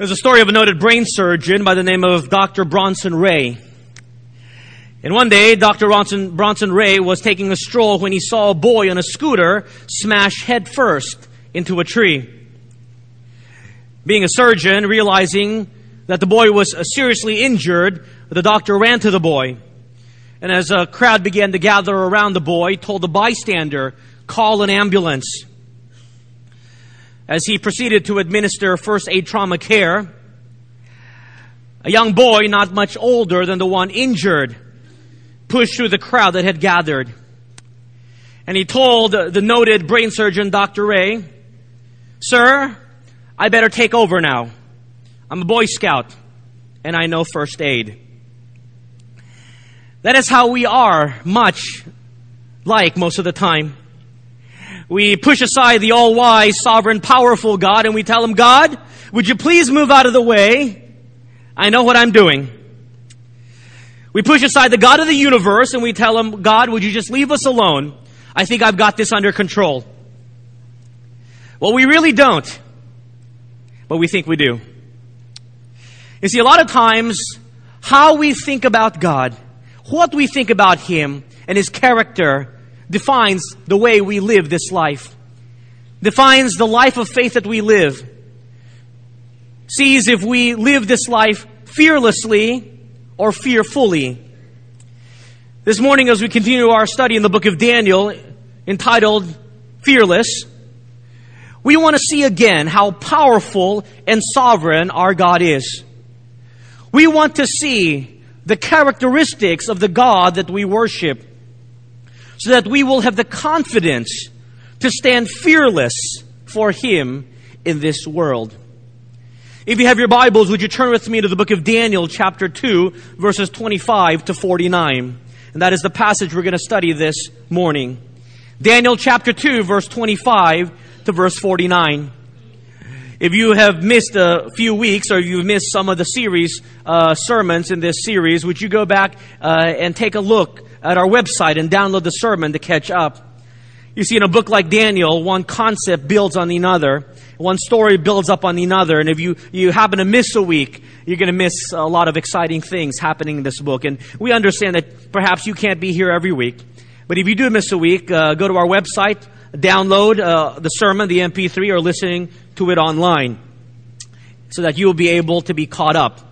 There's a story of a noted brain surgeon by the name of Dr. Bronson Ray. And one day, Dr. Bronson, Bronson Ray was taking a stroll when he saw a boy on a scooter smash headfirst into a tree. Being a surgeon, realizing that the boy was uh, seriously injured, the doctor ran to the boy. And as a crowd began to gather around the boy, told the bystander, call an ambulance. As he proceeded to administer first aid trauma care, a young boy, not much older than the one injured, pushed through the crowd that had gathered. And he told the noted brain surgeon, Dr. Ray, Sir, I better take over now. I'm a Boy Scout and I know first aid. That is how we are much like most of the time. We push aside the all wise, sovereign, powerful God and we tell him, God, would you please move out of the way? I know what I'm doing. We push aside the God of the universe and we tell him, God, would you just leave us alone? I think I've got this under control. Well, we really don't, but we think we do. You see, a lot of times, how we think about God, what we think about Him and His character defines the way we live this life, defines the life of faith that we live, sees if we live this life fearlessly or fearfully. This morning, as we continue our study in the book of Daniel, entitled Fearless, we want to see again how powerful and sovereign our God is. We want to see the characteristics of the God that we worship so that we will have the confidence to stand fearless for Him in this world. If you have your Bibles, would you turn with me to the book of Daniel, chapter 2, verses 25 to 49? And that is the passage we're going to study this morning. Daniel chapter 2, verse 25 to verse 49. If you have missed a few weeks or you've missed some of the series, uh, sermons in this series, would you go back uh, and take a look at our website and download the sermon to catch up. You see, in a book like Daniel, one concept builds on another. One story builds up on another. And if you, you happen to miss a week, you're going to miss a lot of exciting things happening in this book. And we understand that perhaps you can't be here every week. But if you do miss a week, uh, go to our website, download uh, the sermon, the MP3, or listening to it online so that you will be able to be caught up.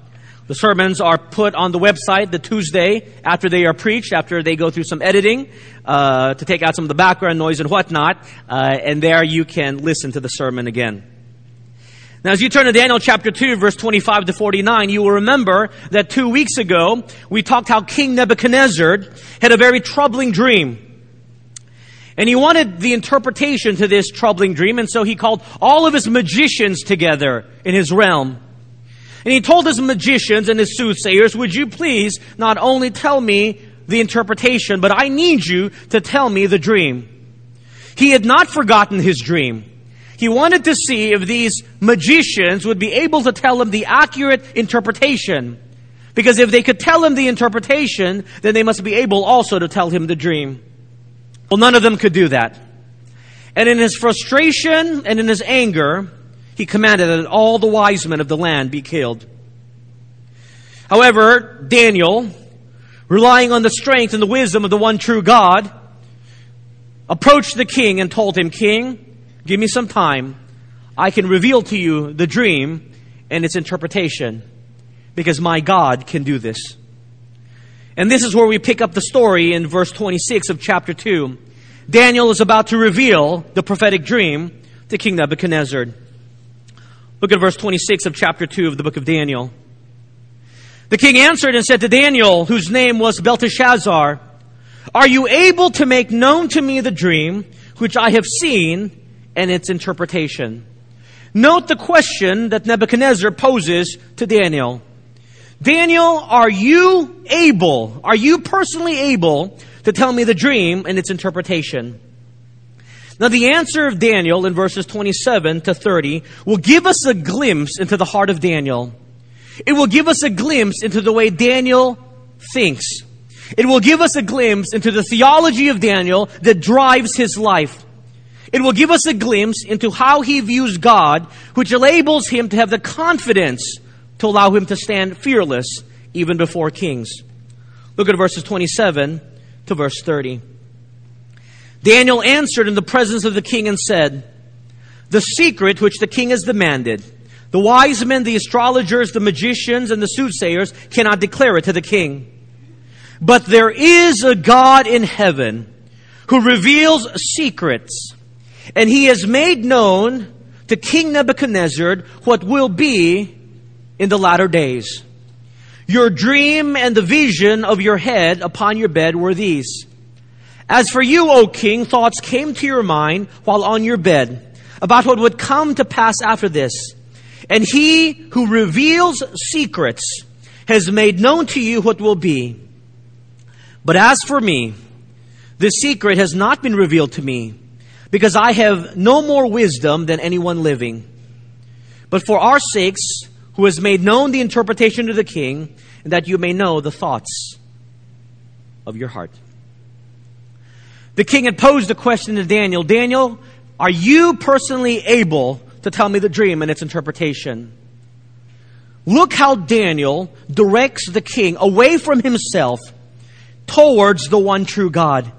The sermons are put on the website the Tuesday after they are preached, after they go through some editing uh, to take out some of the background noise and whatnot, uh, and there you can listen to the sermon again. Now, as you turn to Daniel chapter 2, verse 25 to 49, you will remember that two weeks ago, we talked how King Nebuchadnezzar had a very troubling dream. And he wanted the interpretation to this troubling dream, and so he called all of his magicians together in his realm. And he told his magicians and his soothsayers, would you please not only tell me the interpretation, but I need you to tell me the dream. He had not forgotten his dream. He wanted to see if these magicians would be able to tell him the accurate interpretation. Because if they could tell him the interpretation, then they must be able also to tell him the dream. Well, none of them could do that. And in his frustration and in his anger, he commanded that all the wise men of the land be killed. However, Daniel, relying on the strength and the wisdom of the one true God, approached the king and told him, King, give me some time. I can reveal to you the dream and its interpretation because my God can do this. And this is where we pick up the story in verse 26 of chapter 2. Daniel is about to reveal the prophetic dream to King Nebuchadnezzar. Look at verse 26 of chapter 2 of the book of Daniel. The king answered and said to Daniel, whose name was Belteshazzar, Are you able to make known to me the dream which I have seen and its interpretation? Note the question that Nebuchadnezzar poses to Daniel. Daniel, are you able, are you personally able to tell me the dream and its interpretation? Now, the answer of Daniel in verses 27 to 30 will give us a glimpse into the heart of Daniel. It will give us a glimpse into the way Daniel thinks. It will give us a glimpse into the theology of Daniel that drives his life. It will give us a glimpse into how he views God, which enables him to have the confidence to allow him to stand fearless even before kings. Look at verses 27 to verse 30. Daniel answered in the presence of the king and said, The secret which the king has demanded, the wise men, the astrologers, the magicians, and the soothsayers cannot declare it to the king. But there is a God in heaven who reveals secrets, and he has made known to King Nebuchadnezzar what will be in the latter days. Your dream and the vision of your head upon your bed were these. As for you, O king, thoughts came to your mind while on your bed about what would come to pass after this. And he who reveals secrets has made known to you what will be. But as for me, the secret has not been revealed to me, because I have no more wisdom than anyone living. But for our sakes, who has made known the interpretation to the king, and that you may know the thoughts of your heart. The king had posed a question to Daniel Daniel, are you personally able to tell me the dream and its interpretation? Look how Daniel directs the king away from himself towards the one true God.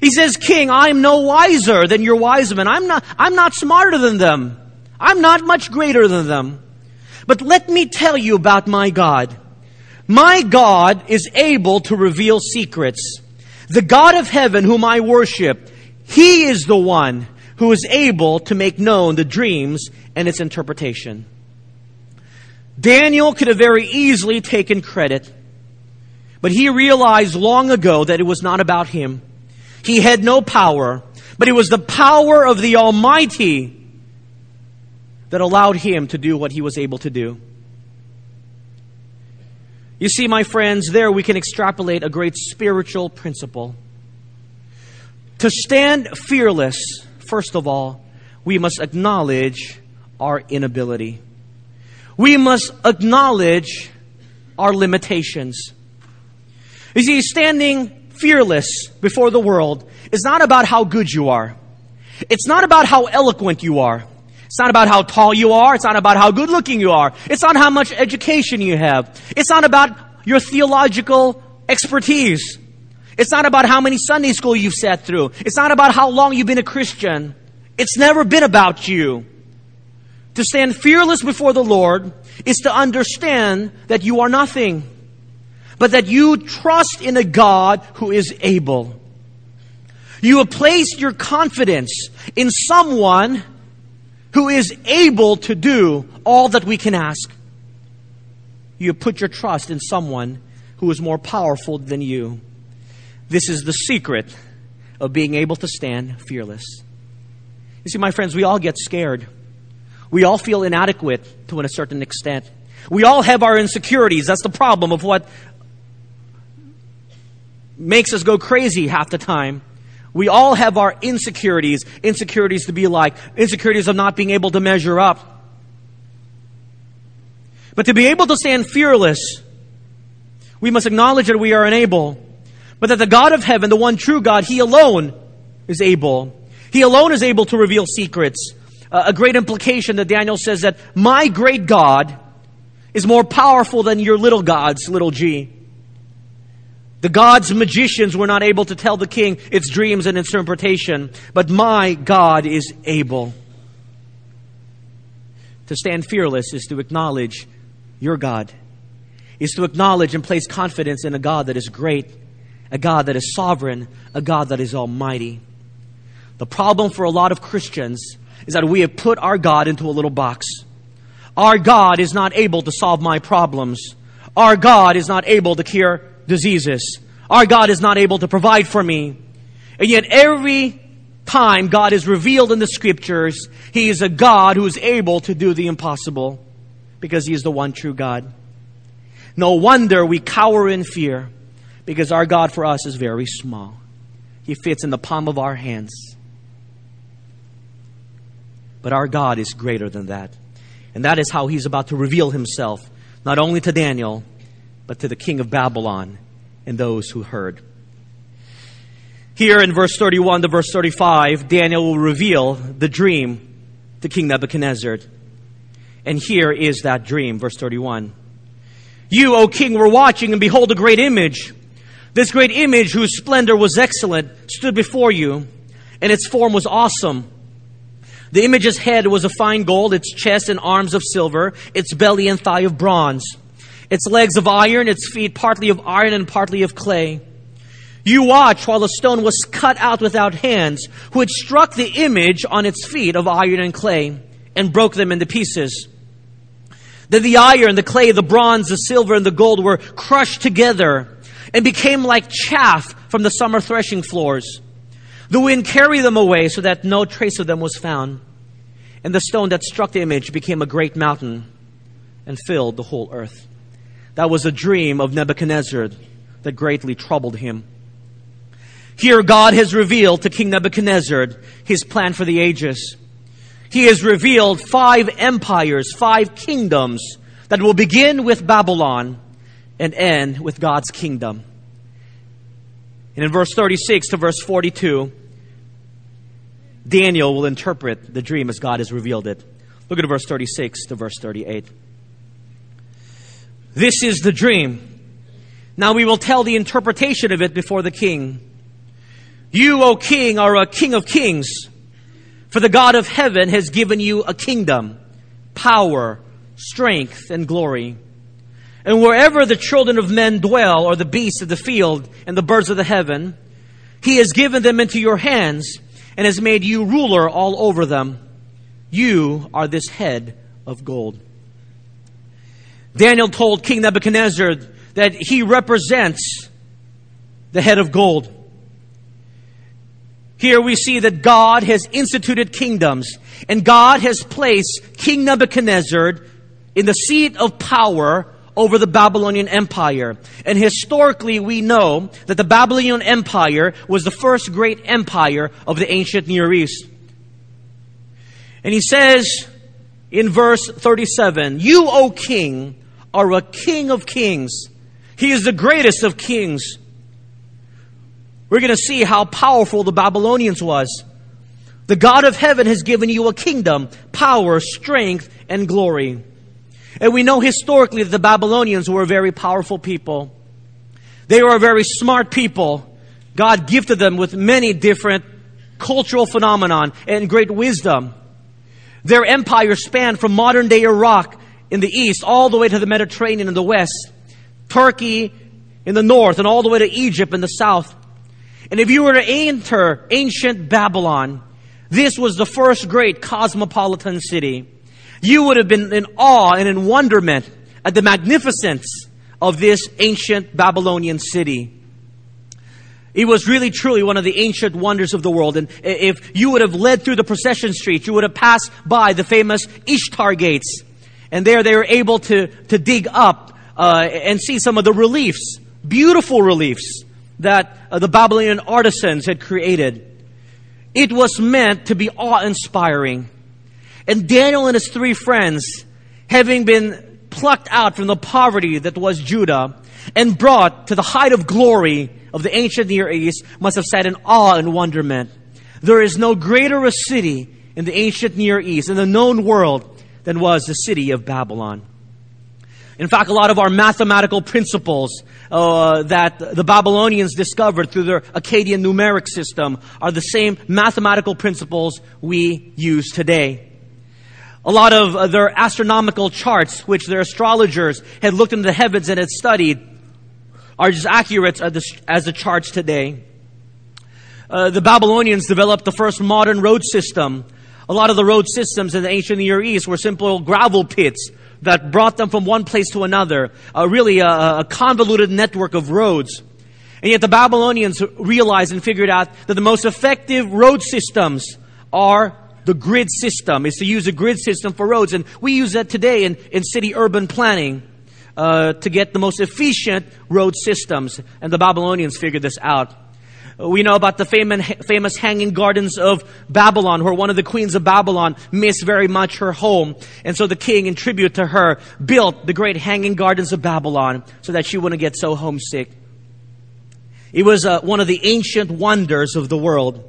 He says, King, I'm no wiser than your wise men. I'm not, I'm not smarter than them. I'm not much greater than them. But let me tell you about my God. My God is able to reveal secrets. The God of heaven whom I worship, He is the one who is able to make known the dreams and its interpretation. Daniel could have very easily taken credit, but he realized long ago that it was not about him. He had no power, but it was the power of the Almighty that allowed him to do what he was able to do. You see, my friends, there we can extrapolate a great spiritual principle. To stand fearless, first of all, we must acknowledge our inability. We must acknowledge our limitations. You see, standing fearless before the world is not about how good you are. It's not about how eloquent you are. It's not about how tall you are. It's not about how good looking you are. It's not how much education you have. It's not about your theological expertise. It's not about how many Sunday school you've sat through. It's not about how long you've been a Christian. It's never been about you. To stand fearless before the Lord is to understand that you are nothing, but that you trust in a God who is able. You have placed your confidence in someone who is able to do all that we can ask. You put your trust in someone who is more powerful than you. This is the secret of being able to stand fearless. You see, my friends, we all get scared. We all feel inadequate to a certain extent. We all have our insecurities. That's the problem of what makes us go crazy half the time. We all have our insecurities, insecurities to be like, insecurities of not being able to measure up. But to be able to stand fearless, we must acknowledge that we are unable, but that the God of heaven, the one true God, He alone is able. He alone is able to reveal secrets. Uh, a great implication that Daniel says that my great God is more powerful than your little gods, little g. The God's magicians were not able to tell the king its dreams and interpretation, but my God is able. To stand fearless is to acknowledge your God, is to acknowledge and place confidence in a God that is great, a God that is sovereign, a God that is almighty. The problem for a lot of Christians is that we have put our God into a little box. Our God is not able to solve my problems. Our God is not able to cure diseases. Our God is not able to provide for me. And yet every time God is revealed in the scriptures, He is a God who is able to do the impossible because He is the one true God. No wonder we cower in fear because our God for us is very small. He fits in the palm of our hands. But our God is greater than that. And that is how He's about to reveal Himself, not only to Daniel, but to the king of Babylon and those who heard. Here in verse 31 to verse 35, Daniel will reveal the dream to King Nebuchadnezzar. And here is that dream, verse 31. You, O king, were watching, and behold, a great image. This great image, whose splendor was excellent, stood before you, and its form was awesome. The image's head was of fine gold, its chest and arms of silver, its belly and thigh of bronze, its legs of iron, its feet partly of iron and partly of clay. You watched while the stone was cut out without hands, who had struck the image on its feet of iron and clay, and broke them into pieces. Then the iron, the clay, the bronze, the silver, and the gold were crushed together and became like chaff from the summer threshing floors. The wind carried them away so that no trace of them was found. And the stone that struck the image became a great mountain and filled the whole earth. That was a dream of Nebuchadnezzar that greatly troubled him. Here, God has revealed to King Nebuchadnezzar his plan for the ages. He has revealed five empires, five kingdoms that will begin with Babylon and end with God's kingdom. And in verse 36 to verse 42, Daniel will interpret the dream as God has revealed it. Look at verse 36 to verse 38. This is the dream. Now we will tell the interpretation of it before the king. You, O king, are a king of kings, for the God of heaven has given you a kingdom, power, strength, and glory. And wherever the children of men dwell, or the beasts of the field, and the birds of the heaven, he has given them into your hands, and has made you ruler all over them. You are this head of gold. Daniel told King Nebuchadnezzar that he represents the head of gold. Here we see that God has instituted kingdoms and God has placed King Nebuchadnezzar in the seat of power over the Babylonian Empire. And historically we know that the Babylonian Empire was the first great empire of the ancient Near East. And he says in verse 37, You, O king, are a king of kings. He is the greatest of kings. We're going to see how powerful the Babylonians was. The God of heaven has given you a kingdom, power, strength, and glory. And we know historically that the Babylonians were a very powerful people. They were a very smart people. God gifted them with many different cultural phenomenon and great wisdom. Their empire spanned from modern day Iraq in the east all the way to the Mediterranean in the west, Turkey in the north, and all the way to Egypt in the south. And if you were to enter ancient Babylon, this was the first great cosmopolitan city. You would have been in awe and in wonderment at the magnificence of this ancient Babylonian city. It was really truly one of the ancient wonders of the world. And if you would have led through the procession street, you would have passed by the famous Ishtar gates. And there they were able to, to dig up uh, and see some of the reliefs, beautiful reliefs that uh, the Babylonian artisans had created. It was meant to be awe inspiring. And Daniel and his three friends, having been plucked out from the poverty that was Judah and brought to the height of glory of the ancient Near East, must have sat in awe and wonderment. There is no greater a city in the ancient Near East, in the known world, than was the city of Babylon. In fact, a lot of our mathematical principles uh, that the Babylonians discovered through their Akkadian numeric system are the same mathematical principles we use today. A lot of uh, their astronomical charts, which their astrologers had looked into the heavens and had studied, are accurate as the, as the charts today. Uh, the Babylonians developed the first modern road system. A lot of the road systems in the ancient Near East were simple gravel pits that brought them from one place to another, uh, really a, a convoluted network of roads. And yet the Babylonians realized and figured out that the most effective road systems are the grid system, is to use a grid system for roads. And we use that today in, in city urban planning uh, to get the most efficient road systems. And the Babylonians figured this out. We know about the famous hanging gardens of Babylon, where one of the queens of Babylon missed very much her home. And so the king, in tribute to her, built the great hanging gardens of Babylon so that she wouldn't get so homesick. It was uh, one of the ancient wonders of the world.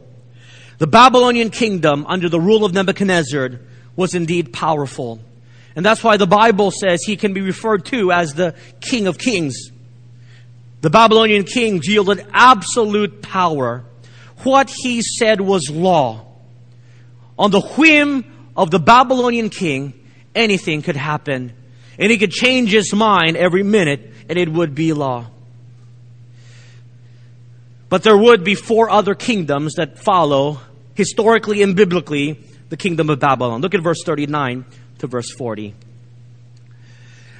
The Babylonian kingdom under the rule of Nebuchadnezzar was indeed powerful. And that's why the Bible says he can be referred to as the King of Kings. The Babylonian king yielded absolute power. What he said was law. On the whim of the Babylonian king, anything could happen. And he could change his mind every minute and it would be law. But there would be four other kingdoms that follow historically and biblically the kingdom of Babylon. Look at verse 39 to verse 40.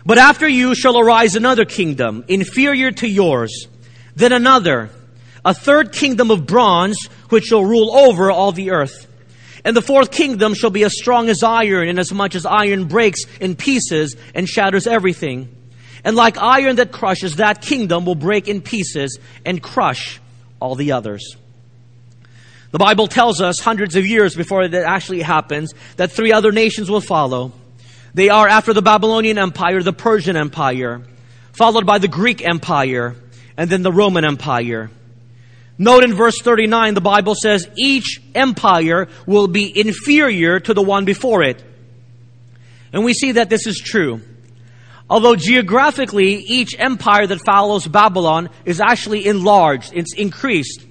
But after you shall arise another kingdom, inferior to yours, then another, a third kingdom of bronze, which shall rule over all the earth. And the fourth kingdom shall be as strong as iron, inasmuch as iron breaks in pieces and shatters everything. And like iron that crushes, that kingdom will break in pieces and crush all the others. The Bible tells us hundreds of years before that actually happens that three other nations will follow. They are after the Babylonian Empire, the Persian Empire, followed by the Greek Empire, and then the Roman Empire. Note in verse 39, the Bible says each empire will be inferior to the one before it. And we see that this is true. Although geographically, each empire that follows Babylon is actually enlarged, it's increased.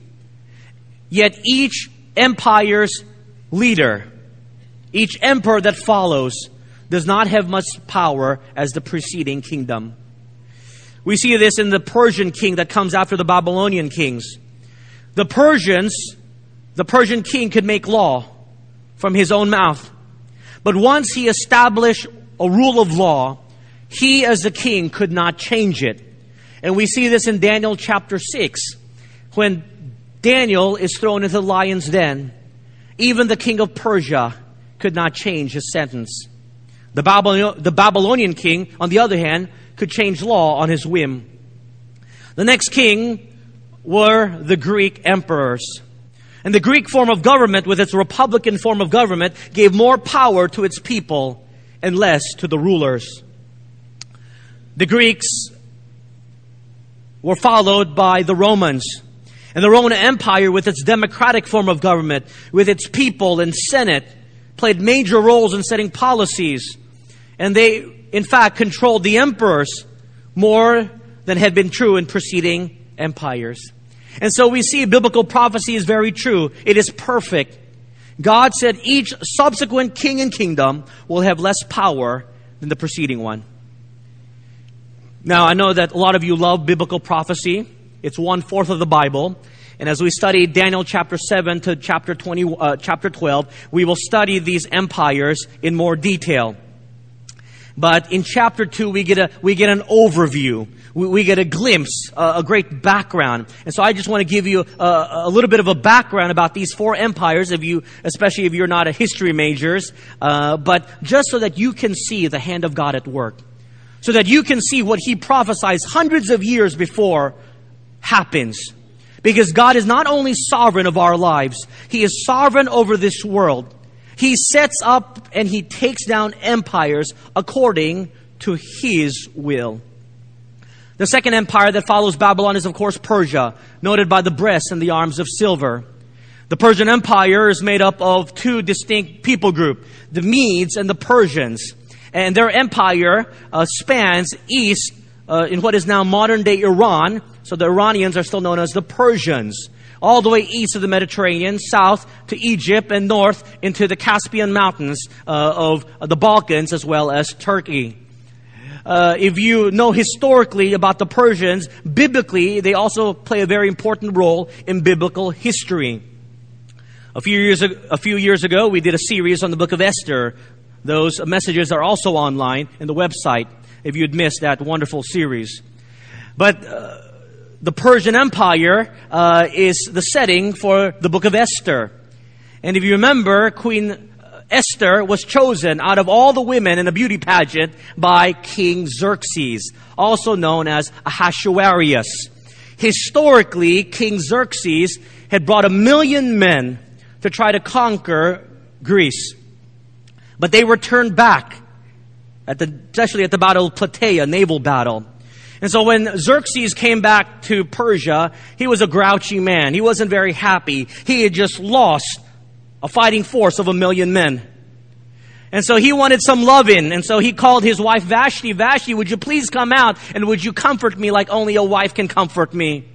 Yet each empire's leader, each emperor that follows, does not have much power as the preceding kingdom. We see this in the Persian king that comes after the Babylonian kings. The Persians, the Persian king could make law from his own mouth. But once he established a rule of law, he as the king could not change it. And we see this in Daniel chapter 6 when Daniel is thrown into the lion's den. Even the king of Persia could not change his sentence. The, the Babylonian king, on the other hand, could change law on his whim. The next king were the Greek emperors. And the Greek form of government, with its republican form of government, gave more power to its people and less to the rulers. The Greeks were followed by the Romans. And the Roman Empire, with its democratic form of government, with its people and Senate, played major roles in setting policies and they, in fact, controlled the emperors more than had been true in preceding empires. And so we see biblical prophecy is very true. It is perfect. God said each subsequent king and kingdom will have less power than the preceding one. Now, I know that a lot of you love biblical prophecy. It's one fourth of the Bible. And as we study Daniel chapter 7 to chapter 20, uh, chapter 12, we will study these empires in more detail. But in chapter 2, we get a, we get an overview. We, we get a glimpse, a great background. And so I just want to give you a, a, little bit of a background about these four empires, if you, especially if you're not a history majors, uh, but just so that you can see the hand of God at work. So that you can see what He prophesies hundreds of years before happens. Because God is not only sovereign of our lives, He is sovereign over this world. He sets up and he takes down empires according to his will. The second empire that follows Babylon is, of course, Persia, noted by the breasts and the arms of silver. The Persian Empire is made up of two distinct people groups, the Medes and the Persians. And their empire uh, spans east uh, in what is now modern day Iran. So the Iranians are still known as the Persians all the way east of the Mediterranean, south to Egypt, and north into the Caspian Mountains uh, of the Balkans as well as Turkey. Uh, if you know historically about the Persians, biblically, they also play a very important role in biblical history. A few years, a few years ago, we did a series on the book of Esther. Those messages are also online in the website if you'd missed that wonderful series. But uh, the Persian Empire uh, is the setting for the book of Esther. And if you remember, Queen Esther was chosen out of all the women in a beauty pageant by King Xerxes, also known as Ahasuerus. Historically, King Xerxes had brought a million men to try to conquer Greece. But they were turned back, at the, especially at the Battle of Plataea, naval battle. And so when Xerxes came back to Persia, he was a grouchy man. He wasn't very happy. He had just lost a fighting force of a million men. And so he wanted some loving. And so he called his wife Vashti. Vashti, would you please come out and would you comfort me like only a wife can comfort me?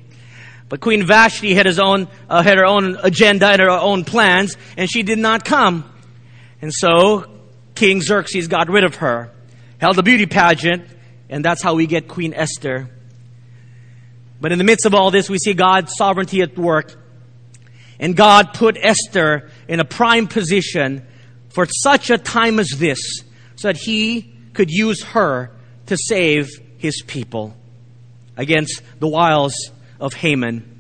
But Queen Vashti had his own, uh, had her own agenda and her own plans, and she did not come. And so King Xerxes got rid of her, held a beauty pageant, and that's how we get Queen Esther. But in the midst of all this, we see God's sovereignty at work. And God put Esther in a prime position for such a time as this, so that he could use her to save his people against the wiles of Haman.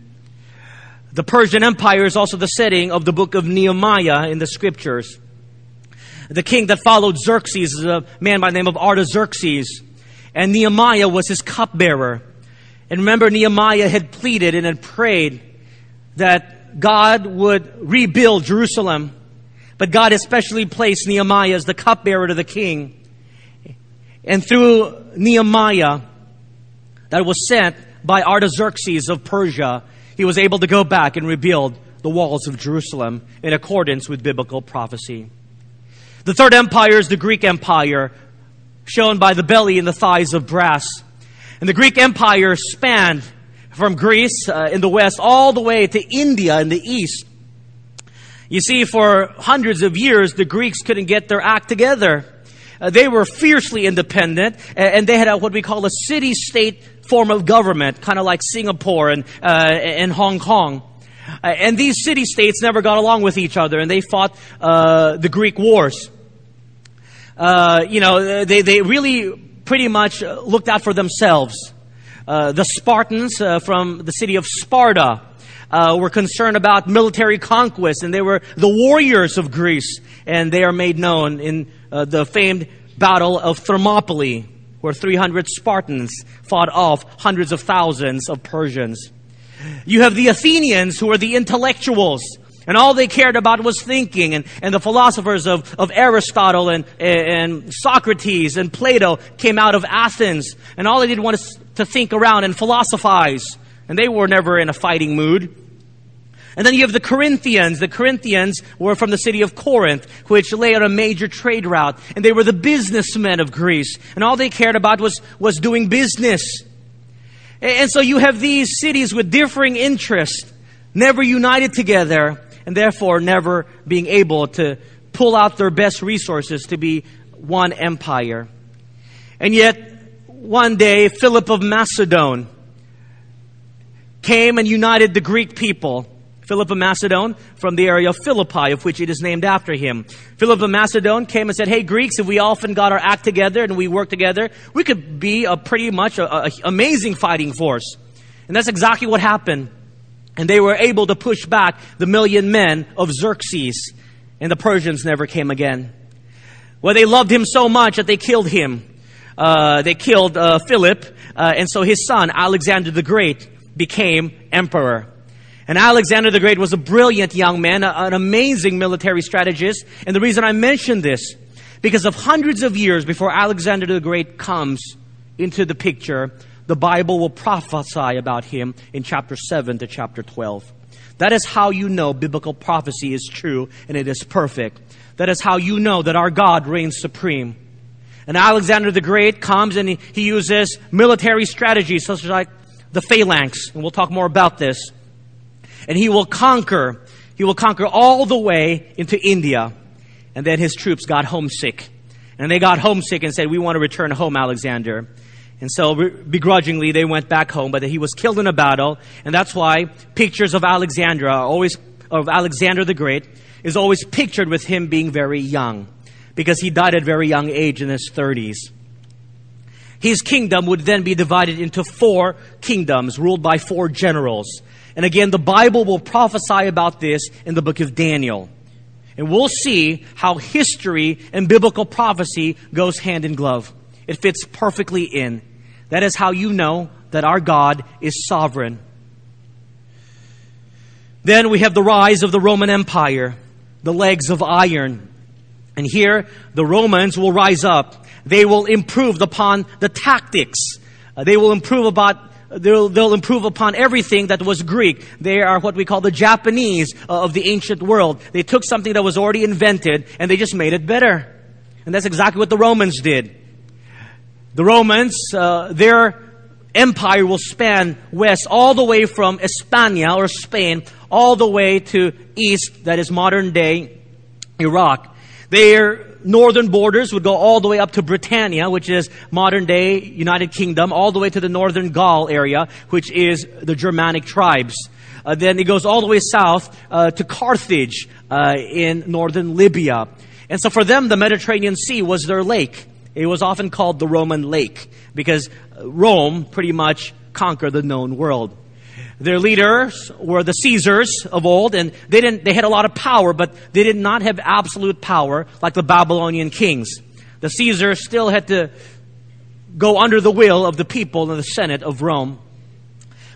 The Persian Empire is also the setting of the book of Nehemiah in the scriptures. The king that followed Xerxes is a man by the name of Artaxerxes, and Nehemiah was his cupbearer. And remember, Nehemiah had pleaded and had prayed that God would rebuild Jerusalem. But God especially placed Nehemiah as the cupbearer to the king. And through Nehemiah, that was sent by Artaxerxes of Persia, he was able to go back and rebuild the walls of Jerusalem in accordance with biblical prophecy. The third empire is the Greek Empire, shown by the belly and the thighs of brass. And the Greek Empire spanned from Greece uh, in the west all the way to India in the east. You see, for hundreds of years, the Greeks couldn't get their act together. Uh, they were fiercely independent, and they had a, what we call a city-state form of government, kind of like Singapore and, uh, and Hong Kong. Uh, and these city-states never got along with each other, and they fought uh, the Greek wars. Uh, you know, they, they really pretty much looked out for themselves. Uh, the Spartans from the city of Sparta uh, were concerned about military conquest, and they were the warriors of Greece, and they are made known in uh, the famed Battle of Thermopylae, where 300 Spartans fought off hundreds of thousands of Persians. You have the Athenians, who are the intellectuals, and all they cared about was thinking, and, and the philosophers of, of Aristotle and, and Socrates and Plato came out of Athens, and all they did was to think around and philosophize. And they were never in a fighting mood. And then you have the Corinthians. The Corinthians were from the city of Corinth, which lay on a major trade route. And they were the businessmen of Greece. And all they cared about was, was doing business. And so you have these cities with differing interests, never united together, and therefore never being able to pull out their best resources to be one empire. And yet, one day, Philip of Macedon came and united the Greek people Philip of Macedon from the area of Philippi, of which it is named after him. Philip of Macedon came and said, Hey, Greeks, if we often got our act together and we work together, we could be a pretty much a, a amazing fighting force. And that's exactly what happened. And they were able to push back the million men of Xerxes, and the Persians never came again. Well, they loved him so much that they killed him. Uh, they killed uh, Philip, uh, and so his son, Alexander the Great, became emperor. And Alexander the Great was a brilliant young man, an amazing military strategist. And the reason I mention this, because of hundreds of years before Alexander the Great comes into the picture, the Bible will prophesy about him in chapter 7 to chapter 12. That is how you know biblical prophecy is true and it is perfect. That is how you know that our God reigns supreme. And Alexander the Great comes and he, uses military strategies such as like the phalanx, and we'll talk more about this and he will conquer. He will conquer all the way into India. And then his troops got homesick. And they got homesick and said, we want to return home, Alexander. And so begrudgingly they went back home, but he was killed in a battle. And that's why pictures of Alexandra always, of Alexander the Great is always pictured with him being very young. Because he died at a very young age in his 30s. His kingdom would then be divided into four kingdoms ruled by four generals. And again, the Bible will prophesy about this in the book of Daniel. And we'll see how history and biblical prophecy goes hand in glove. It fits perfectly in. That is how you know that our God is sovereign. Then we have the rise of the Roman Empire, the legs of iron. And here, the Romans will rise up. They will improve upon the tactics Uh, they will improve about They'll, they'll, improve upon everything that was Greek. They are what we call the Japanese uh, of the ancient world. They took something that was already invented and they just made it better. And that's exactly what the Romans did. The Romans, uh, their empire will span west all the way from España or Spain all the way to east, that is modern day Iraq. Their northern borders would go all the way up to Britannia, which is modern day United Kingdom, all the way to the northern Gaul area, which is the Germanic tribes. Uh, then it goes all the way south uh, to Carthage uh, in northern Libya. And so for them, the Mediterranean Sea was their lake. It was often called the Roman Lake because Rome pretty much conquered the known world. Their leaders were the Caesars of old, and they didn't, they had a lot of power, but they did not have absolute power like the Babylonian kings. The Caesars still had to go under the will of the people and the Senate of Rome.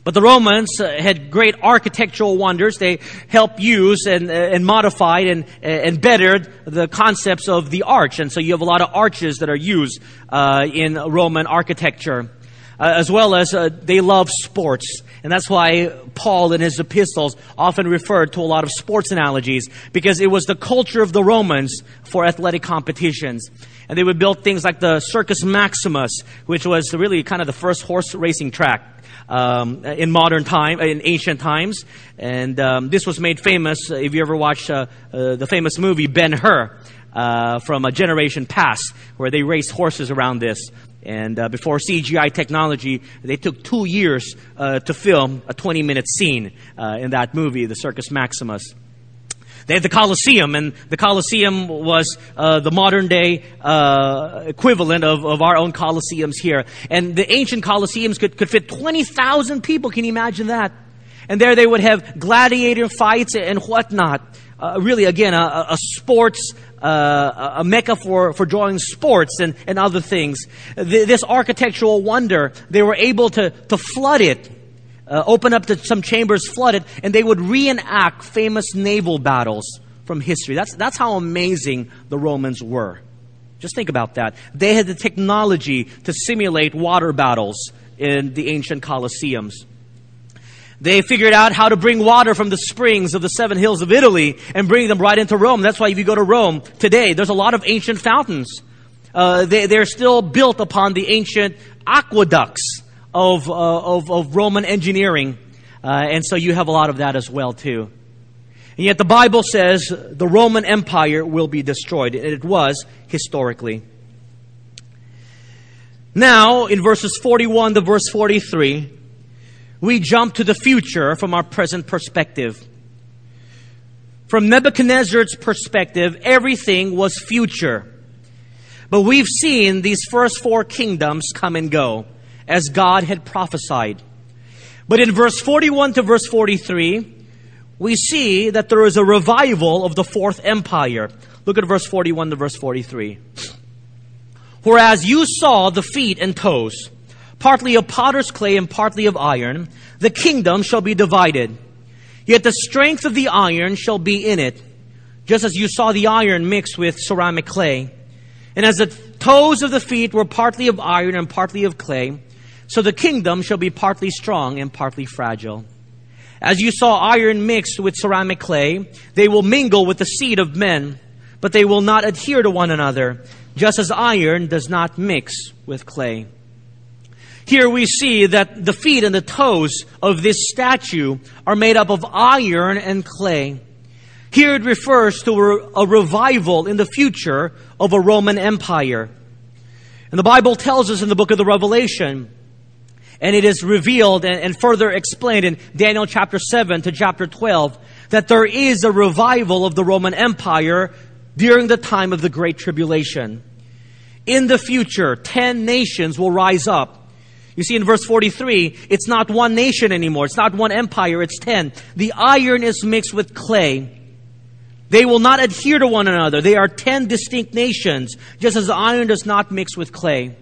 But the Romans uh, had great architectural wonders. They helped use and, uh, and modified and, uh, and bettered the concepts of the arch. And so you have a lot of arches that are used uh, in Roman architecture. Uh, as well as uh, they love sports. And that's why Paul in his epistles often referred to a lot of sports analogies because it was the culture of the Romans for athletic competitions. And they would build things like the Circus Maximus, which was really kind of the first horse racing track. Um, in modern time, in ancient times, and um, this was made famous. If you ever watched uh, uh, the famous movie Ben Hur, uh, from a generation past, where they raced horses around this. And uh, before CGI technology, they took two years uh, to film a 20 minute scene uh, in that movie, The Circus Maximus. They had the Colosseum, and the Colosseum was uh, the modern day uh, equivalent of, of our own Colosseums here. And the ancient Colosseums could, could fit 20,000 people. Can you imagine that? And there they would have gladiator fights and whatnot. Uh, really, again, a, a sports uh, a mecca for, for drawing sports and, and other things. This architectural wonder, they were able to, to flood it, uh, open up to some chambers, flooded, and they would reenact famous naval battles from history. That's, that's how amazing the Romans were. Just think about that. They had the technology to simulate water battles in the ancient Colosseums. They figured out how to bring water from the springs of the seven hills of Italy and bring them right into Rome. That's why if you go to Rome today, there's a lot of ancient fountains. Uh, they, they're still built upon the ancient aqueducts of, uh, of, of, Roman engineering. Uh, and so you have a lot of that as well, too. And yet the Bible says the Roman Empire will be destroyed. And it was historically. Now, in verses 41 to verse 43, we jump to the future from our present perspective. From Nebuchadnezzar's perspective, everything was future. But we've seen these first four kingdoms come and go as God had prophesied. But in verse 41 to verse 43, we see that there is a revival of the fourth empire. Look at verse 41 to verse 43. Whereas you saw the feet and toes, partly of potter's clay and partly of iron, the kingdom shall be divided. Yet the strength of the iron shall be in it, just as you saw the iron mixed with ceramic clay. And as the toes of the feet were partly of iron and partly of clay, so the kingdom shall be partly strong and partly fragile. As you saw iron mixed with ceramic clay, they will mingle with the seed of men, but they will not adhere to one another, just as iron does not mix with clay. Here we see that the feet and the toes of this statue are made up of iron and clay. Here it refers to a revival in the future of a Roman Empire. And the Bible tells us in the book of the Revelation, and it is revealed and, further explained in Daniel chapter 7 to chapter 12, that there is a revival of the Roman Empire during the time of the Great Tribulation. In the future, ten nations will rise up you see in verse 43, it's not one nation anymore. It's not one empire. It's ten. The iron is mixed with clay. They will not adhere to one another. They are ten distinct nations, just as iron does not mix with clay.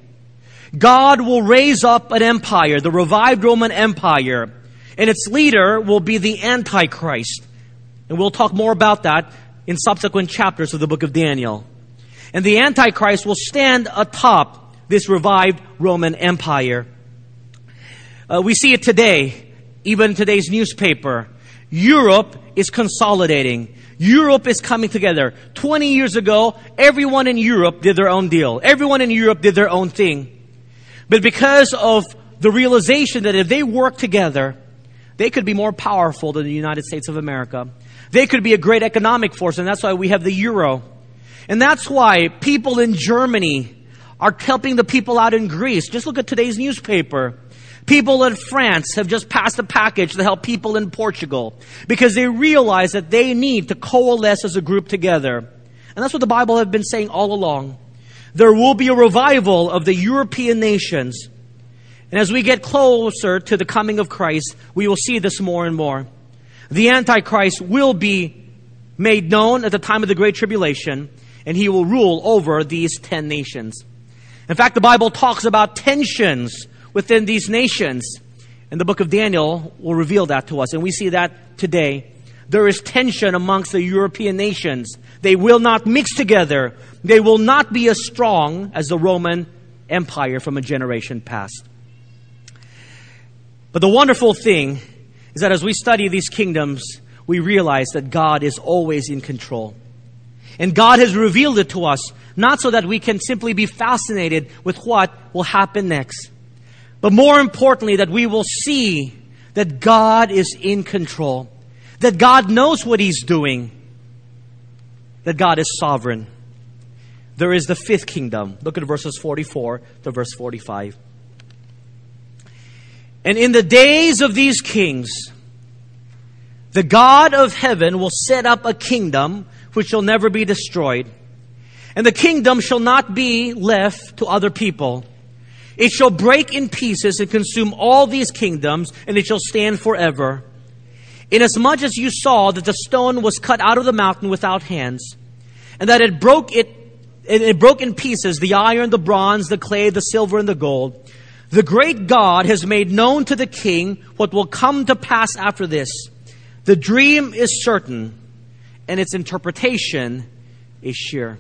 God will raise up an empire, the revived Roman Empire, and its leader will be the Antichrist. And we'll talk more about that in subsequent chapters of the book of Daniel. And the Antichrist will stand atop this revived Roman Empire. Uh, we see it today, even in today's newspaper. Europe is consolidating. Europe is coming together. 20 years ago, everyone in Europe did their own deal. Everyone in Europe did their own thing. But because of the realization that if they work together, they could be more powerful than the United States of America. They could be a great economic force, and that's why we have the euro. And that's why people in Germany are helping the people out in Greece. Just look at today's newspaper. People in France have just passed a package to help people in Portugal because they realize that they need to coalesce as a group together. And that's what the Bible has been saying all along. There will be a revival of the European nations. And as we get closer to the coming of Christ, we will see this more and more. The Antichrist will be made known at the time of the Great Tribulation, and he will rule over these ten nations. In fact, the Bible talks about tensions within these nations. And the book of Daniel will reveal that to us. And we see that today. There is tension amongst the European nations. They will not mix together. They will not be as strong as the Roman Empire from a generation past. But the wonderful thing is that as we study these kingdoms, we realize that God is always in control. And God has revealed it to us, not so that we can simply be fascinated with what will happen next, but more importantly, that we will see that God is in control, that God knows what He's doing, that God is sovereign. There is the fifth kingdom. Look at verses 44 to verse 45. And in the days of these kings, the God of heaven will set up a kingdom which shall never be destroyed. And the kingdom shall not be left to other people. It shall break in pieces and consume all these kingdoms, and it shall stand forever. Inasmuch as you saw that the stone was cut out of the mountain without hands, and that it broke it, it broke in pieces the iron, the bronze, the clay, the silver, and the gold. The great God has made known to the king what will come to pass after this. The dream is certain, and its interpretation is sure.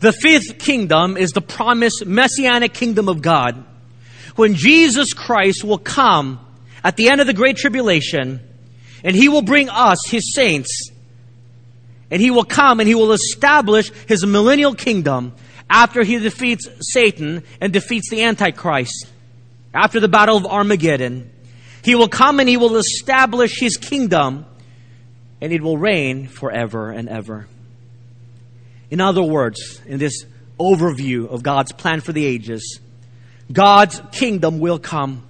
The fifth kingdom is the promised messianic kingdom of God. When Jesus Christ will come at the end of the Great Tribulation, and He will bring us, His saints, and He will come and He will establish His millennial kingdom after He defeats Satan and defeats the Antichrist. After the battle of Armageddon, He will come and He will establish His kingdom, and it will reign forever and ever. In other words, in this overview of God's plan for the ages, God's kingdom will come.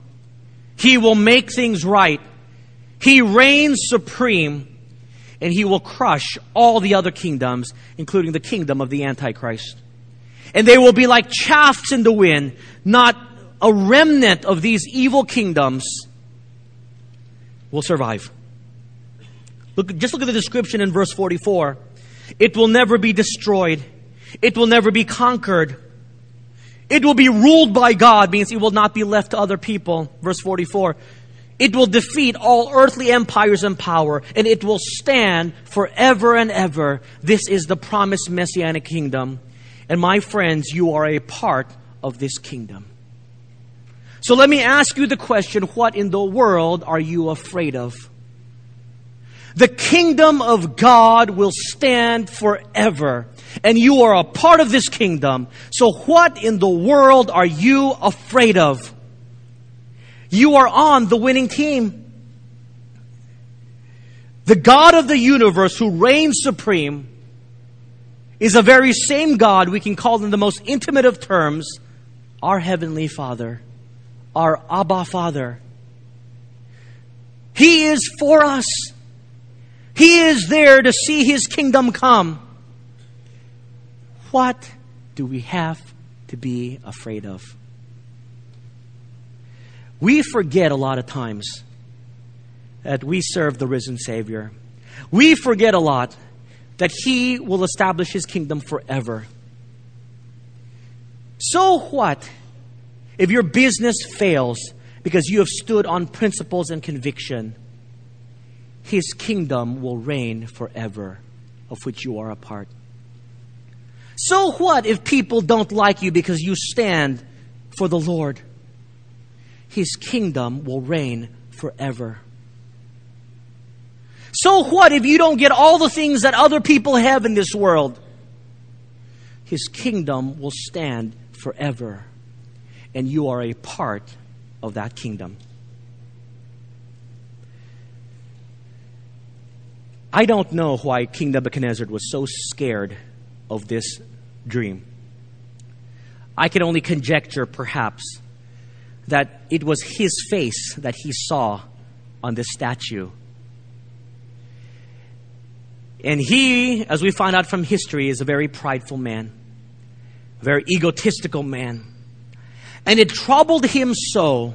He will make things right. He reigns supreme and he will crush all the other kingdoms, including the kingdom of the Antichrist. And they will be like chaffs in the wind, not a remnant of these evil kingdoms will survive. Look, just look at the description in verse 44. It will never be destroyed. It will never be conquered. It will be ruled by God, means it will not be left to other people. Verse 44. It will defeat all earthly empires and power, and it will stand forever and ever. This is the promised messianic kingdom. And my friends, you are a part of this kingdom. So let me ask you the question what in the world are you afraid of? The kingdom of God will stand forever. And you are a part of this kingdom. So what in the world are you afraid of? You are on the winning team. The God of the universe who reigns supreme is the very same God we can call in the most intimate of terms our Heavenly Father, our Abba Father. He is for us. He is there to see His kingdom come. What do we have to be afraid of? We forget a lot of times that we serve the risen Savior. We forget a lot that He will establish His kingdom forever. So what if your business fails because you have stood on principles and conviction? his kingdom will reign forever, of which you are a part. So what if people don't like you because you stand for the Lord? his kingdom will reign forever. So what if you don't get all the things that other people have in this world? His kingdom will stand forever, and you are a part of that kingdom. I don't know why King Nebuchadnezzar was so scared of this dream. I can only conjecture, perhaps, that it was his face that he saw on this statue. And he, as we find out from history, is a very prideful man, a very egotistical man. And it troubled him so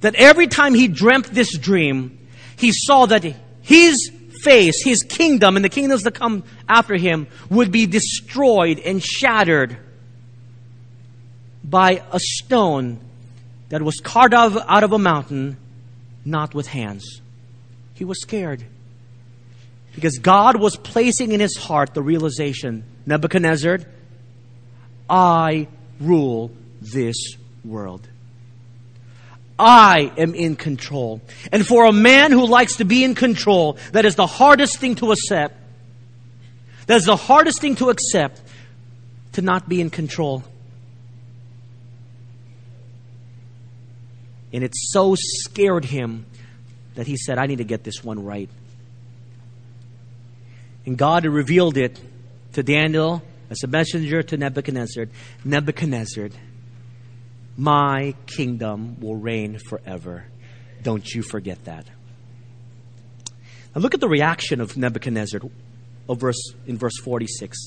that every time he dreamt this dream, he saw that his face, his kingdom, and the kingdoms that come after him would be destroyed and shattered by a stone that was carved out of a mountain, not with hands. He was scared. Because God was placing in his heart the realization Nebuchadnezzar, I rule this world. I am in control. And for a man who likes to be in control, that is the hardest thing to accept. That is the hardest thing to accept, to not be in control. And it so scared him that he said, I need to get this one right. And God revealed it to Daniel as a messenger to Nebuchadnezzar. Nebuchadnezzar, my kingdom will reign forever. Don't you forget that. Now look at the reaction of Nebuchadnezzar of verse, in verse 46.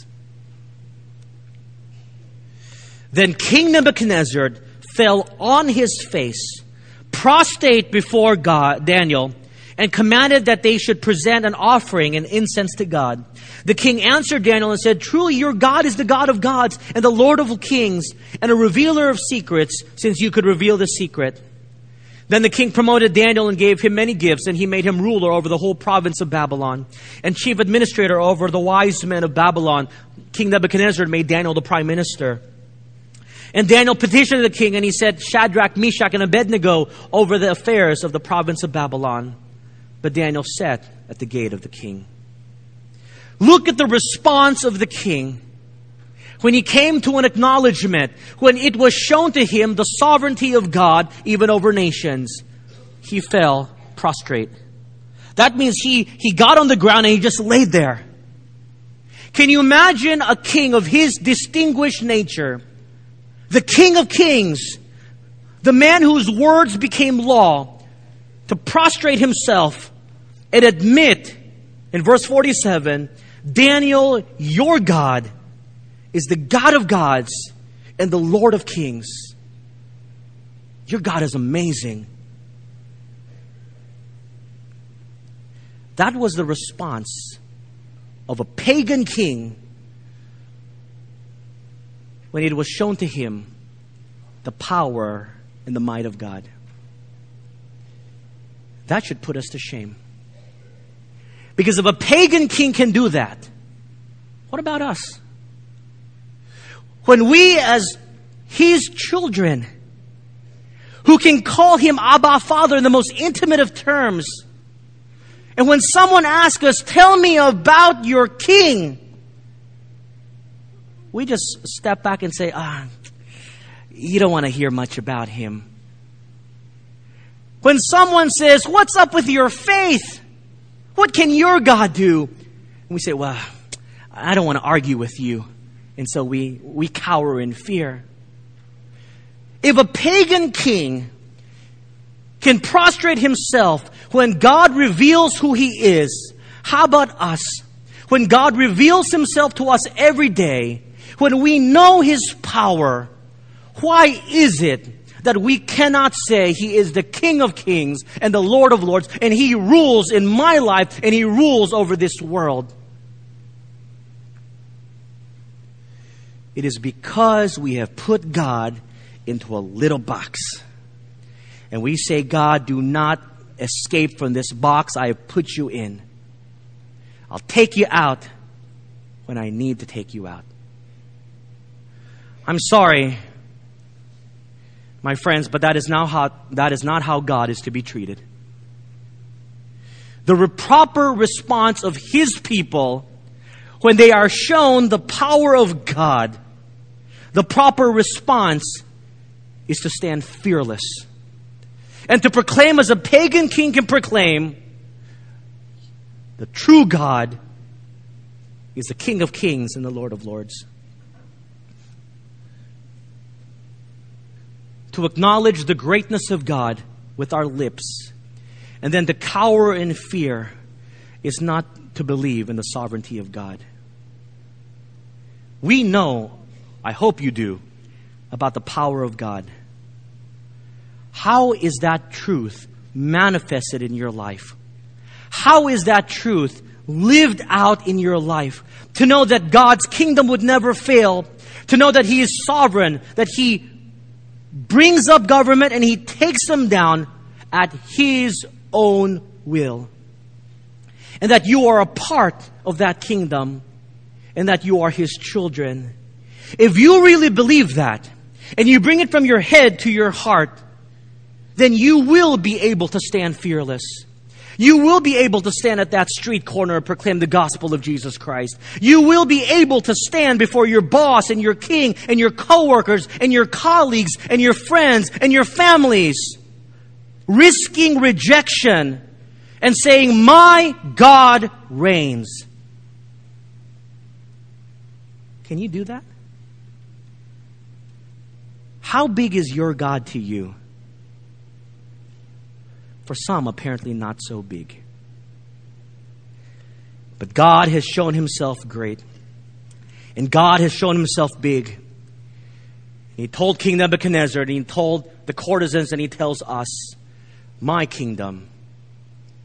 Then King Nebuchadnezzar fell on his face, prostrate before God, Daniel, and commanded that they should present an offering and incense to God. The king answered Daniel and said, Truly your God is the God of gods and the Lord of kings and a revealer of secrets, since you could reveal the secret. Then the king promoted Daniel and gave him many gifts, and he made him ruler over the whole province of Babylon and chief administrator over the wise men of Babylon. King Nebuchadnezzar made Daniel the prime minister. And Daniel petitioned the king, and he said, Shadrach, Meshach, and Abednego over the affairs of the province of Babylon. But Daniel sat at the gate of the king. Look at the response of the king when he came to an acknowledgement, when it was shown to him the sovereignty of God even over nations, he fell prostrate. That means he, he got on the ground and he just laid there. Can you imagine a king of his distinguished nature, the king of kings, the man whose words became law, to prostrate himself and admit in verse 47 Daniel, your God is the God of gods and the Lord of kings. Your God is amazing. That was the response of a pagan king when it was shown to him the power and the might of God. That should put us to shame. Because if a pagan king can do that, what about us? When we, as his children, who can call him Abba Father in the most intimate of terms, and when someone asks us, Tell me about your king, we just step back and say, Ah, you don't want to hear much about him. When someone says, What's up with your faith? What can your God do? And we say, Well, I don't want to argue with you. And so we, we cower in fear. If a pagan king can prostrate himself when God reveals who he is, how about us? When God reveals himself to us every day, when we know his power, why is it that we cannot say He is the King of kings and the Lord of lords, and He rules in my life and He rules over this world. It is because we have put God into a little box. And we say, God, do not escape from this box I have put you in. I'll take you out when I need to take you out. I'm sorry My friends, but that is, now how, that is not how God is to be treated. The proper response of His people when they are shown the power of God, the proper response is to stand fearless and to proclaim as a pagan king can proclaim the true God is the King of kings and the Lord of lords. To acknowledge the greatness of God with our lips and then to cower in fear is not to believe in the sovereignty of God. We know, I hope you do, about the power of God. How is that truth manifested in your life? How is that truth lived out in your life? To know that God's kingdom would never fail, to know that He is sovereign, that He brings up government and He takes them down at His own will. And that you are a part of that kingdom and that you are His children. If you really believe that, and you bring it from your head to your heart, then you will be able to stand fearless. You will be able to stand at that street corner and proclaim the gospel of Jesus Christ. You will be able to stand before your boss and your king and your coworkers and your colleagues and your friends and your families, risking rejection and saying, My God reigns. Can you do that? How big is your God to you? For some, apparently not so big. But God has shown himself great. And God has shown himself big. He told King Nebuchadnezzar, and he told the courtesans, and he tells us, My kingdom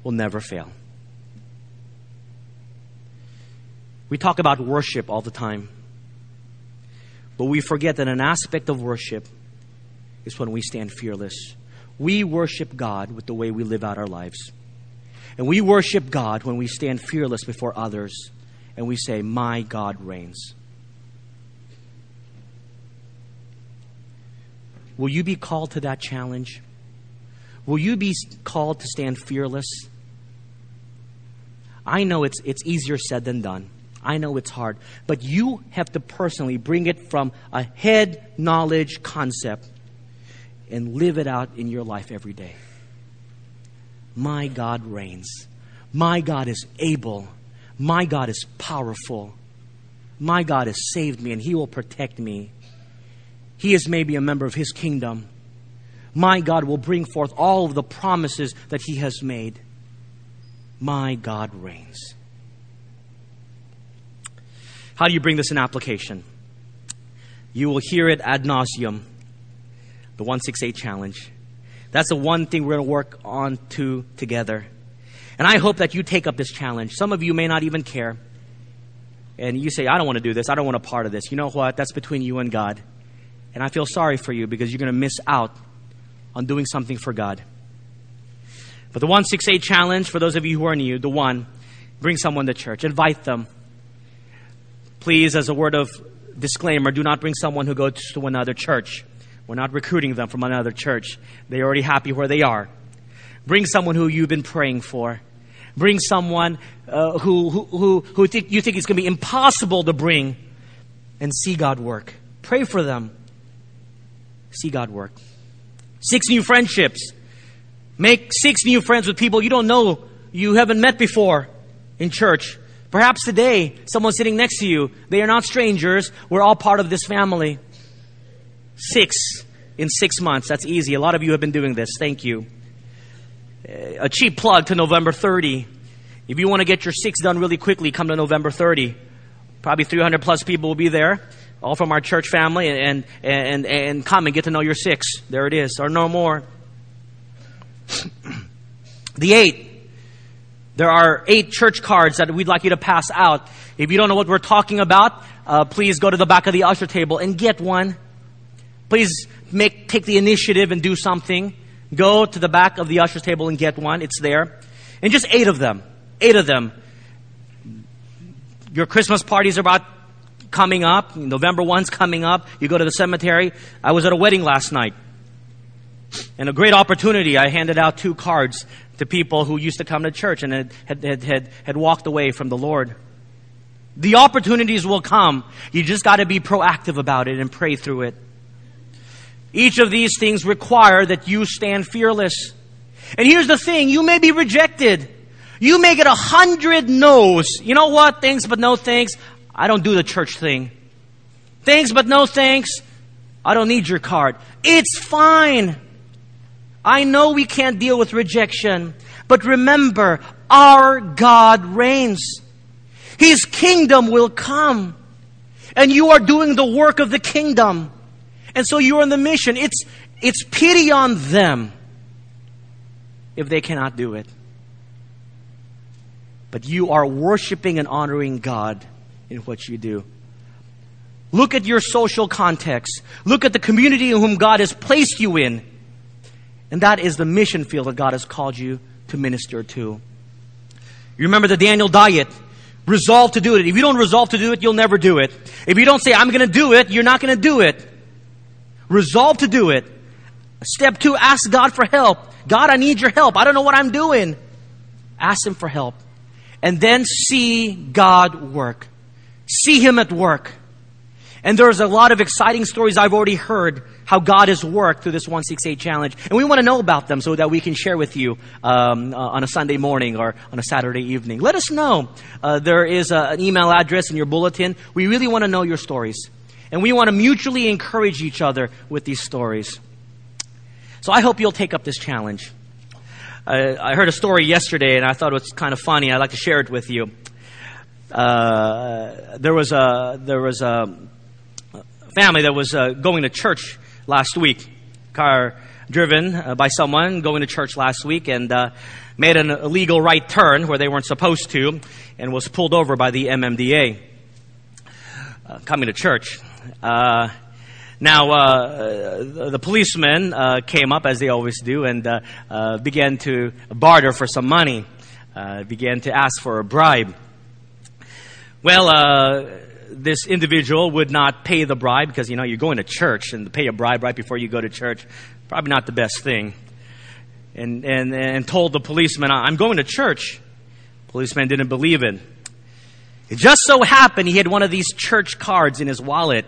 will never fail. We talk about worship all the time. But we forget that an aspect of worship is when we stand fearless. We worship God with the way we live out our lives. And we worship God when we stand fearless before others and we say, My God reigns. Will you be called to that challenge? Will you be called to stand fearless? I know it's, it's easier said than done. I know it's hard, but you have to personally bring it from a head knowledge concept and live it out in your life every day. My God reigns. My God is able. My God is powerful. My God has saved me and He will protect me. He is maybe a member of His kingdom. My God will bring forth all of the promises that He has made. My God reigns. How do you bring this in application? You will hear it ad nauseum. The 168 challenge. That's the one thing we're going to work on to together. And I hope that you take up this challenge. Some of you may not even care. And you say, I don't want to do this. I don't want a part of this. You know what? That's between you and God. And I feel sorry for you because you're going to miss out on doing something for God. But the 168 challenge, for those of you who are new, the one, bring someone to church, invite them. Please, as a word of disclaimer, do not bring someone who goes to another church. We're not recruiting them from another church. They're already happy where they are. Bring someone who you've been praying for. Bring someone uh, who, who, who, who think, you think it's going to be impossible to bring and see God work. Pray for them. See God work. Six new friendships. Make six new friends with people you don't know, you haven't met before in church. Perhaps today, someone sitting next to you, they are not strangers. We're all part of this family. Six in six months. That's easy. A lot of you have been doing this. Thank you. A cheap plug to November 30. If you want to get your six done really quickly, come to November 30. Probably 300 plus people will be there, all from our church family, and, and, and come and get to know your six. There it is, or no more. the eight. There are eight church cards that we'd like you to pass out. If you don't know what we're talking about, uh, please go to the back of the usher table and get one. Please make, take the initiative and do something. Go to the back of the usher's table and get one. It's there. And just eight of them. Eight of them. Your Christmas parties are about coming up. November 1's coming up. You go to the cemetery. I was at a wedding last night. And a great opportunity, I handed out two cards to people who used to come to church and had, had, had, had, walked away from the Lord. The opportunities will come. You just got to be proactive about it and pray through it. Each of these things require that you stand fearless. And here's the thing, you may be rejected. You may get a hundred no's. You know what? Thanks, but no thanks. I don't do the church thing. Thanks, but no thanks. I don't need your card. It's fine. I know we can't deal with rejection, but remember, our God reigns. His kingdom will come. And you are doing the work of the kingdom. And so you're on the mission. It's, it's pity on them if they cannot do it. But you are worshiping and honoring God in what you do. Look at your social context. Look at the community in whom God has placed you in. And that is the mission field that God has called you to minister to. You remember the Daniel diet. Resolve to do it. If you don't resolve to do it, you'll never do it. If you don't say, I'm going to do it, you're not going to do it. Resolve to do it. Step two, ask God for help. God, I need your help. I don't know what I'm doing. Ask Him for help. And then see God work. See Him at work. And there's a lot of exciting stories I've already heard how God has worked through this 168 challenge. And we want to know about them so that we can share with you um, uh, on a Sunday morning or on a Saturday evening. Let us know. Uh, there is a, an email address in your bulletin. We really want to know your stories. And we want to mutually encourage each other with these stories. So I hope you'll take up this challenge. Uh, I heard a story yesterday and I thought it was kind of funny. I'd like to share it with you. Uh, there was a there was a family that was uh, going to church last week. Car driven uh, by someone going to church last week and uh, made an illegal right turn where they weren't supposed to and was pulled over by the MMDA uh, coming to church. Uh, now, uh, the policemen uh, came up, as they always do, and uh, uh began to barter for some money, uh, began to ask for a bribe. Well, this individual would not pay the bribe because, you know, you're going to church, and to pay a bribe right before you go to church, probably not the best thing. And, and, and told the policeman, I'm going to church. Policeman didn't believe it. It just so happened he had one of these church cards in his wallet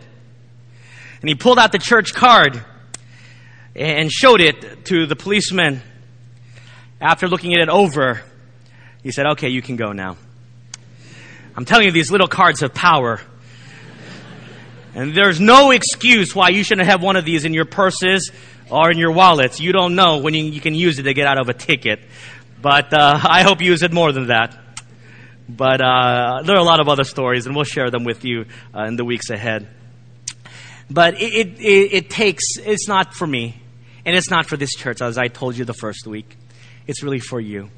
and he pulled out the church card and showed it to the policeman. After looking at it over, he said, Okay, you can go now. I'm telling you, these little cards have power. And there's no excuse why you shouldn't have one of these in your purses or in your wallets. You don't know when you, you can use it to get out of a ticket. But uh, I hope you use it more than that. But uh, there are a lot of other stories, and we'll share them with you uh, in the weeks ahead. But it, it, it, takes, it's not for me. And it's not for this church, as I told you the first week. It's really for you.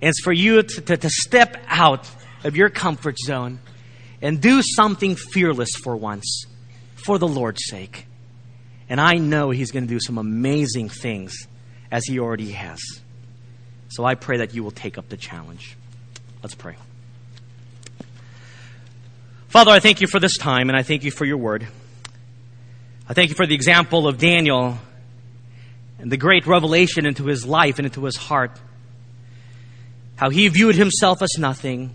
And it's for you to, to, to step out of your comfort zone and do something fearless for once, for the Lord's sake. And I know He's going to do some amazing things as He already has. So I pray that you will take up the challenge. Let's pray. Father, I thank you for this time and I thank you for your word. I thank you for the example of Daniel and the great revelation into his life and into his heart. How he viewed himself as nothing,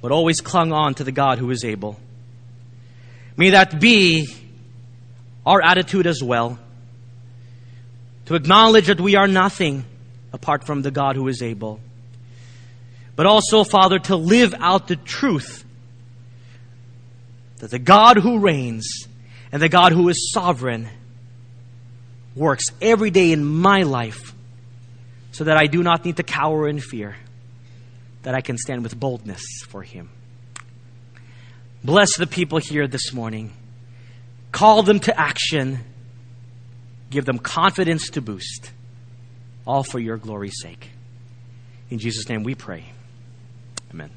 but always clung on to the God who is able. May that be our attitude as well. To acknowledge that we are nothing apart from the God who is able. But also, Father, to live out the truth that the God who reigns and the God who is sovereign works every day in my life so that I do not need to cower in fear, that I can stand with boldness for Him. Bless the people here this morning. Call them to action. Give them confidence to boost. All for your glory's sake. In Jesus' name we pray. Amen.